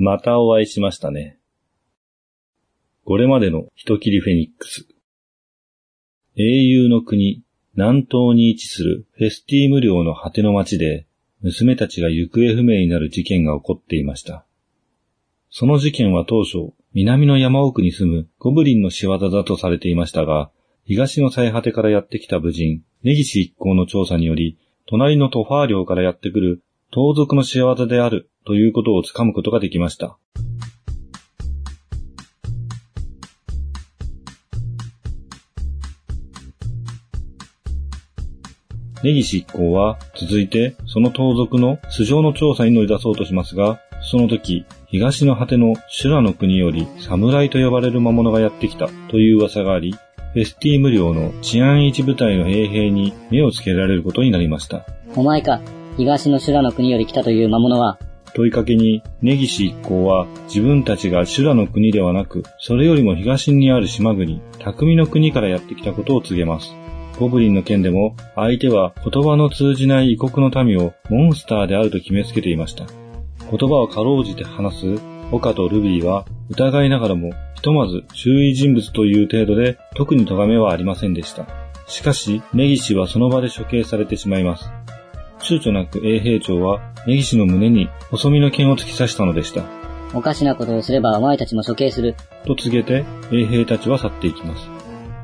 またお会いしましたね。これまでの人切りフェニックス。英雄の国、南東に位置するフェスティーム領の果ての町で、娘たちが行方不明になる事件が起こっていました。その事件は当初、南の山奥に住むゴブリンの仕業だとされていましたが、東の最果てからやってきた武人、根岸一行の調査により、隣のトファー領からやってくる盗賊の仕業であるということをつかむことができました。根岸一行は続いてその盗賊の素性の調査に乗り出そうとしますが、その時、東の果ての修羅の国より侍と呼ばれる魔物がやってきたという噂があり、フェスティーム領の治安一部隊の兵兵に目をつけられることになりました。お前か、東の修羅の国より来たという魔物は。問いかけに、根岸一行は自分たちが修羅の国ではなく、それよりも東にある島国、匠の国からやってきたことを告げます。ゴブリンの件でも、相手は言葉の通じない異国の民をモンスターであると決めつけていました。言葉をかろうじて話す岡とルビーは疑いながらもひとまず注意人物という程度で特に咎めはありませんでした。しかし、根岸はその場で処刑されてしまいます。躊躇なく衛兵長は根岸の胸に細身の剣を突き刺したのでした。おかしなことをすればお前たちも処刑する。と告げて衛兵たちは去っていきます。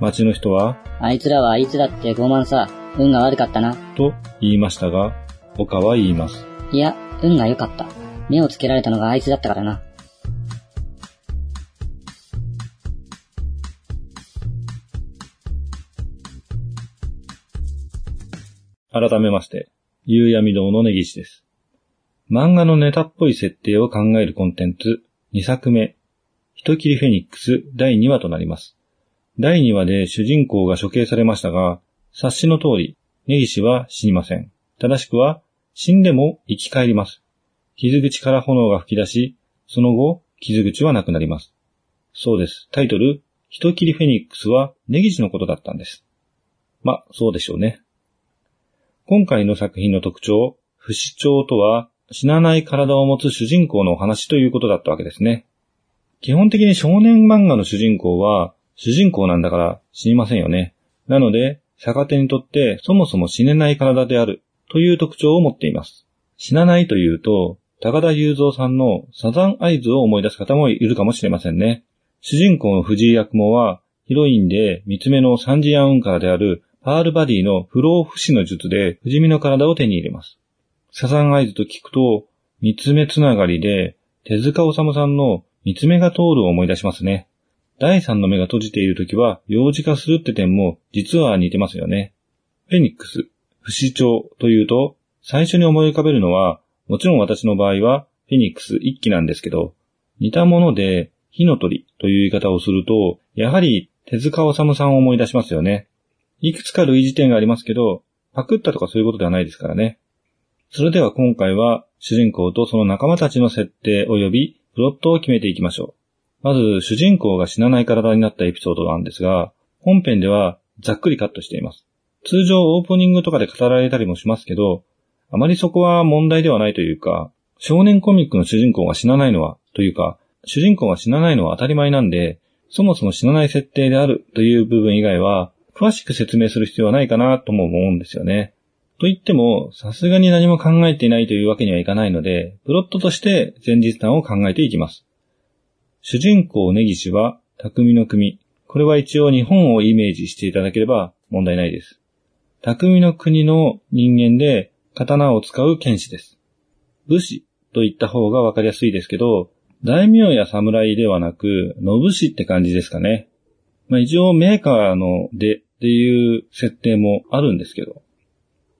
町の人は、あいつらはあいつだって傲慢さ、運が悪かったな。と言いましたが、岡は言います。いや、運が良かった。目をつけられたのがあいつだったからな。改めまして、夕闇堂の根岸です。漫画のネタっぽい設定を考えるコンテンツ2作目、人切りフェニックス第2話となります。第2話で主人公が処刑されましたが、察しの通り、根岸は死にません。正しくは、死んでも生き返ります。傷口から炎が吹き出し、その後、傷口はなくなります。そうです。タイトル、人切りフェニックスは根岸のことだったんです。ま、そうでしょうね。今回の作品の特徴、不死鳥とは死なない体を持つ主人公のお話ということだったわけですね。基本的に少年漫画の主人公は主人公なんだから死にませんよね。なので、逆手にとってそもそも死ねない体であるという特徴を持っています。死なないというと、高田雄三さんのサザンアイズを思い出す方もいるかもしれませんね。主人公の藤井役もは、ヒロインで三つ目のサンジアウンカーであるパールバディの不老不死の術で不死身の体を手に入れます。サザンアイズと聞くと、三つ目つながりで手塚治虫さんの三つ目が通るを思い出しますね。第三の目が閉じているときは幼児化するって点も実は似てますよね。フェニックス、不死鳥というと、最初に思い浮かべるのはもちろん私の場合は、フェニックス一機なんですけど、似たもので、火の鳥という言い方をすると、やはり手塚治虫さんを思い出しますよね。いくつか類似点がありますけど、パクったとかそういうことではないですからね。それでは今回は、主人公とその仲間たちの設定及びプロットを決めていきましょう。まず、主人公が死なない体になったエピソードなんですが、本編ではざっくりカットしています。通常オープニングとかで語られたりもしますけど、あまりそこは問題ではないというか、少年コミックの主人公が死なないのは、というか、主人公が死なないのは当たり前なんで、そもそも死なない設定であるという部分以外は、詳しく説明する必要はないかなとも思うんですよね。と言っても、さすがに何も考えていないというわけにはいかないので、プロットとして前日談を考えていきます。主人公根岸は、匠の国。これは一応日本をイメージしていただければ問題ないです。匠の国の人間で、刀を使う剣士です。武士と言った方がわかりやすいですけど、大名や侍ではなく、野武士って感じですかね。まあ一応メーカーのでっていう設定もあるんですけど、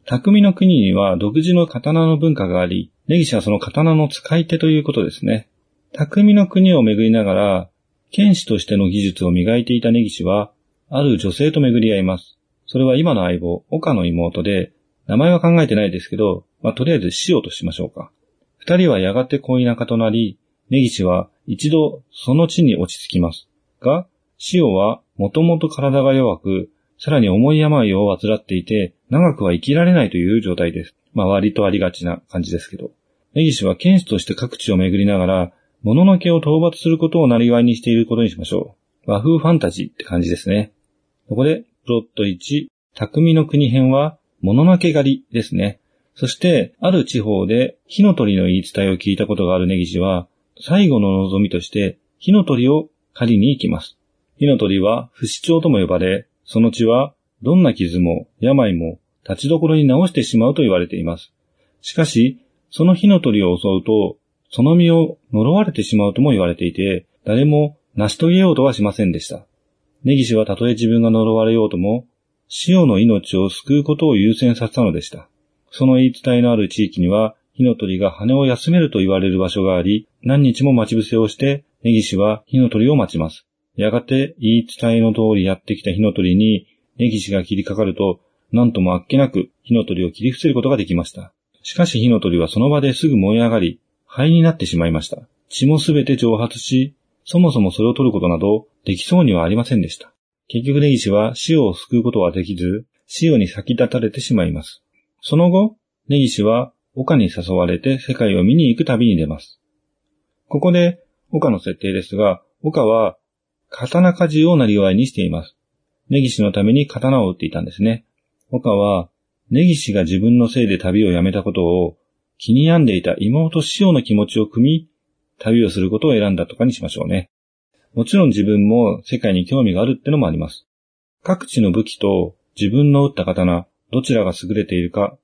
匠の国には独自の刀の文化があり、根岸はその刀の使い手ということですね。匠の国を巡りながら、剣士としての技術を磨いていた根岸は、ある女性と巡り合います。それは今の相棒、岡の妹で、名前は考えてないですけど、まあ、とりあえず塩としましょうか。二人はやがて恋仲となり、根岸は一度その地に落ち着きます。が、塩はもともと体が弱く、さらに重い病を患っていて、長くは生きられないという状態です。まあ割とありがちな感じですけど。根岸は剣士として各地を巡りながら、物ののけを討伐することをなりわいにしていることにしましょう。和風ファンタジーって感じですね。そこで、プロット1、匠の国編は、物のけ狩りですね。そして、ある地方で火の鳥の言い伝えを聞いたことがある根岸は、最後の望みとして火の鳥を狩りに行きます。火の鳥は不死鳥とも呼ばれ、その血はどんな傷も病も立ちどころに治してしまうと言われています。しかし、その火の鳥を襲うと、その身を呪われてしまうとも言われていて、誰も成し遂げようとはしませんでした。根岸はたとえ自分が呪われようとも、潮の命を救うことを優先させたのでした。その言い伝えのある地域には、火の鳥が羽を休めると言われる場所があり、何日も待ち伏せをして、根岸は火の鳥を待ちます。やがて言い伝えの通りやってきた火の鳥に、根岸が切りかかると、なんともあっけなく火の鳥を切り伏せることができました。しかし火の鳥はその場ですぐ燃え上がり、灰になってしまいました。血もすべて蒸発し、そもそもそれを取ることなどできそうにはありませんでした。結局根岸は死を救うことはできず、死をに先立たれてしまいます。その後、根岸は岡に誘われて世界を見に行く旅に出ます。ここで岡の設定ですが、岡は刀鍛冶をなりわいにしています。根岸のために刀を打っていたんですね。岡は根岸が自分のせいで旅をやめたことを気に病んでいた妹潮の気持ちを汲み、旅をすることを選んだとかにしましょうね。もちろん自分も世界に興味があるってのもあります。各地の武器と自分の打った刀、どちらが優れているか、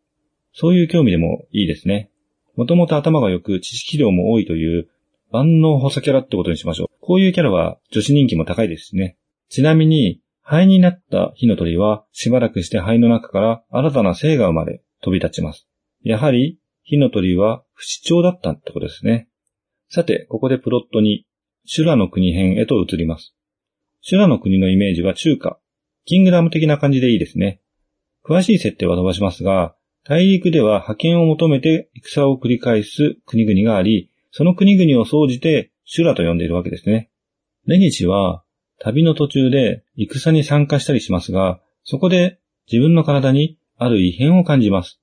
そういう興味でもいいですね。もともと頭が良く知識量も多いという万能補佐キャラってことにしましょう。こういうキャラは女子人気も高いですしね。ちなみに、灰になった火の鳥はしばらくして灰の中から新たな生が生まれ飛び立ちます。やはり火の鳥は不死鳥だったってことですね。さて、ここでプロットに修羅の国編へと移ります。修羅の国のイメージは中華、キングダム的な感じでいいですね。詳しい設定は飛ばしますが、大陸では派遣を求めて戦を繰り返す国々があり、その国々を総じて修羅と呼んでいるわけですね。根岸は旅の途中で戦に参加したりしますが、そこで自分の体にある異変を感じます。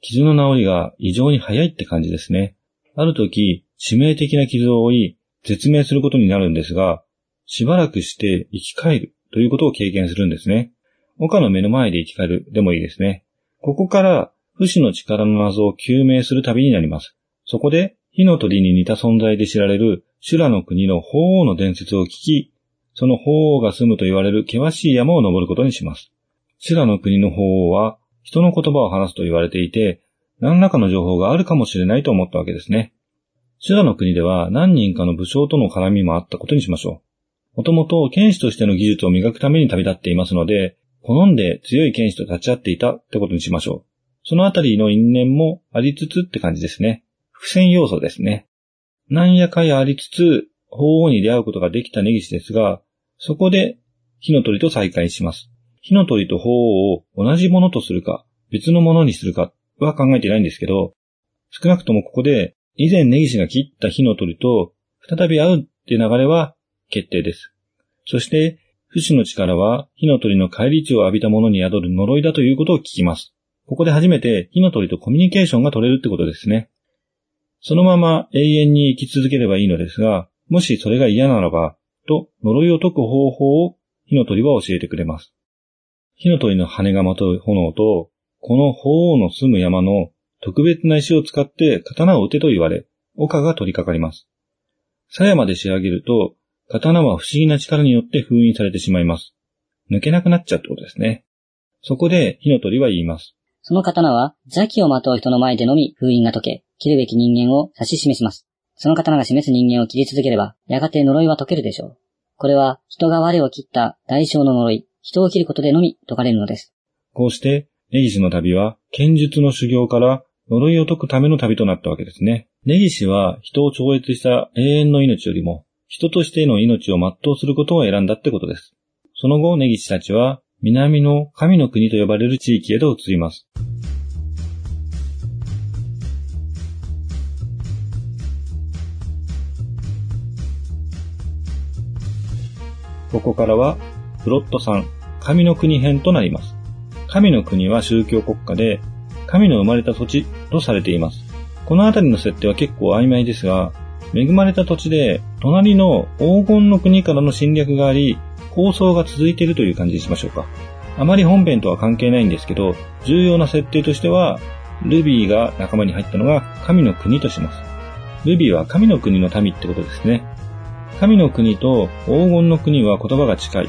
傷の治りが異常に早いって感じですね。ある時、致命的な傷を負い、絶命することになるんですが、しばらくして生き返るということを経験するんですね。岡の目の前で生き返るでもいいですね。ここから不死の力の謎を究明する旅になります。そこで火の鳥に似た存在で知られる修羅の国の鳳凰の伝説を聞き、その鳳凰が住むと言われる険しい山を登ることにします。修羅の国の鳳凰は人の言葉を話すと言われていて、何らかの情報があるかもしれないと思ったわけですね。修羅の国では何人かの武将との絡みもあったことにしましょう。もともと剣士としての技術を磨くために旅立っていますので、好んで強い剣士と立ち会っていたってことにしましょう。そのあたりの因縁もありつつって感じですね。伏線要素ですね。なんやかやありつつ、法王に出会うことができた根岸ですが、そこで火の鳥と再会します。火の鳥と法王を同じものとするか、別のものにするかは考えてないんですけど、少なくともここで以前根岸が切った火の鳥と再び会うって流れは決定です。そして、不死の力は火の鳥の帰り血を浴びた者に宿る呪いだということを聞きます。ここで初めて火の鳥とコミュニケーションが取れるってことですね。そのまま永遠に生き続ければいいのですが、もしそれが嫌ならば、と呪いを解く方法を火の鳥は教えてくれます。火の鳥の羽がまとう炎と、この鳳凰の住む山の特別な石を使って刀を撃てと言われ、岡が取り掛かります。鞘まで仕上げると、刀は不思議な力によって封印されてしまいます。抜けなくなっちゃうってことですね。そこで火の鳥は言います。その刀は邪気をまとう人の前でのみ封印が解け、切るべき人間を指し示します。その刀が示す人間を切り続ければ、やがて呪いは解けるでしょう。これは人が我を切った代償の呪い、人を切ることでのみ解かれるのです。こうして、根岸の旅は、剣術の修行から呪いを解くための旅となったわけですね。根岸は人を超越した永遠の命よりも、人としての命を全うすることを選んだってことです。その後、根岸たちは、南の神の国と呼ばれる地域へと移ります。ここからは、プロット3、神の国編となります。神の国は宗教国家で、神の生まれた土地とされています。このあたりの設定は結構曖昧ですが、恵まれた土地で、隣の黄金の国からの侵略があり、構想が続いているという感じにしましょうか。あまり本編とは関係ないんですけど、重要な設定としては、ルビーが仲間に入ったのが神の国とします。ルビーは神の国の民ってことですね。神の国と黄金の国は言葉が近い。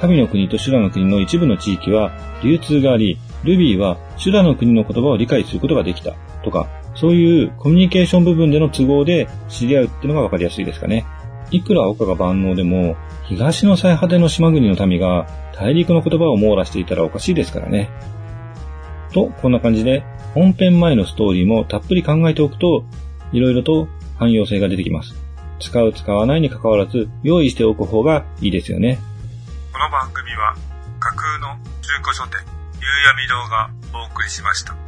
神の国と修羅の国の一部の地域は流通があり、ルビーは修羅の国の言葉を理解することができた。とか、そういうコミュニケーション部分での都合で知り合うっていうのがわかりやすいですかね。いくら岡が万能でも、東の最果ての島国の民が大陸の言葉を網羅していたらおかしいですからね。と、こんな感じで、本編前のストーリーもたっぷり考えておくと、いろいろと汎用性が出てきます。使う使わないに関わらず、用意しておく方がいいですよね。この番組は架空の中古書店夕闇堂がお送りしました。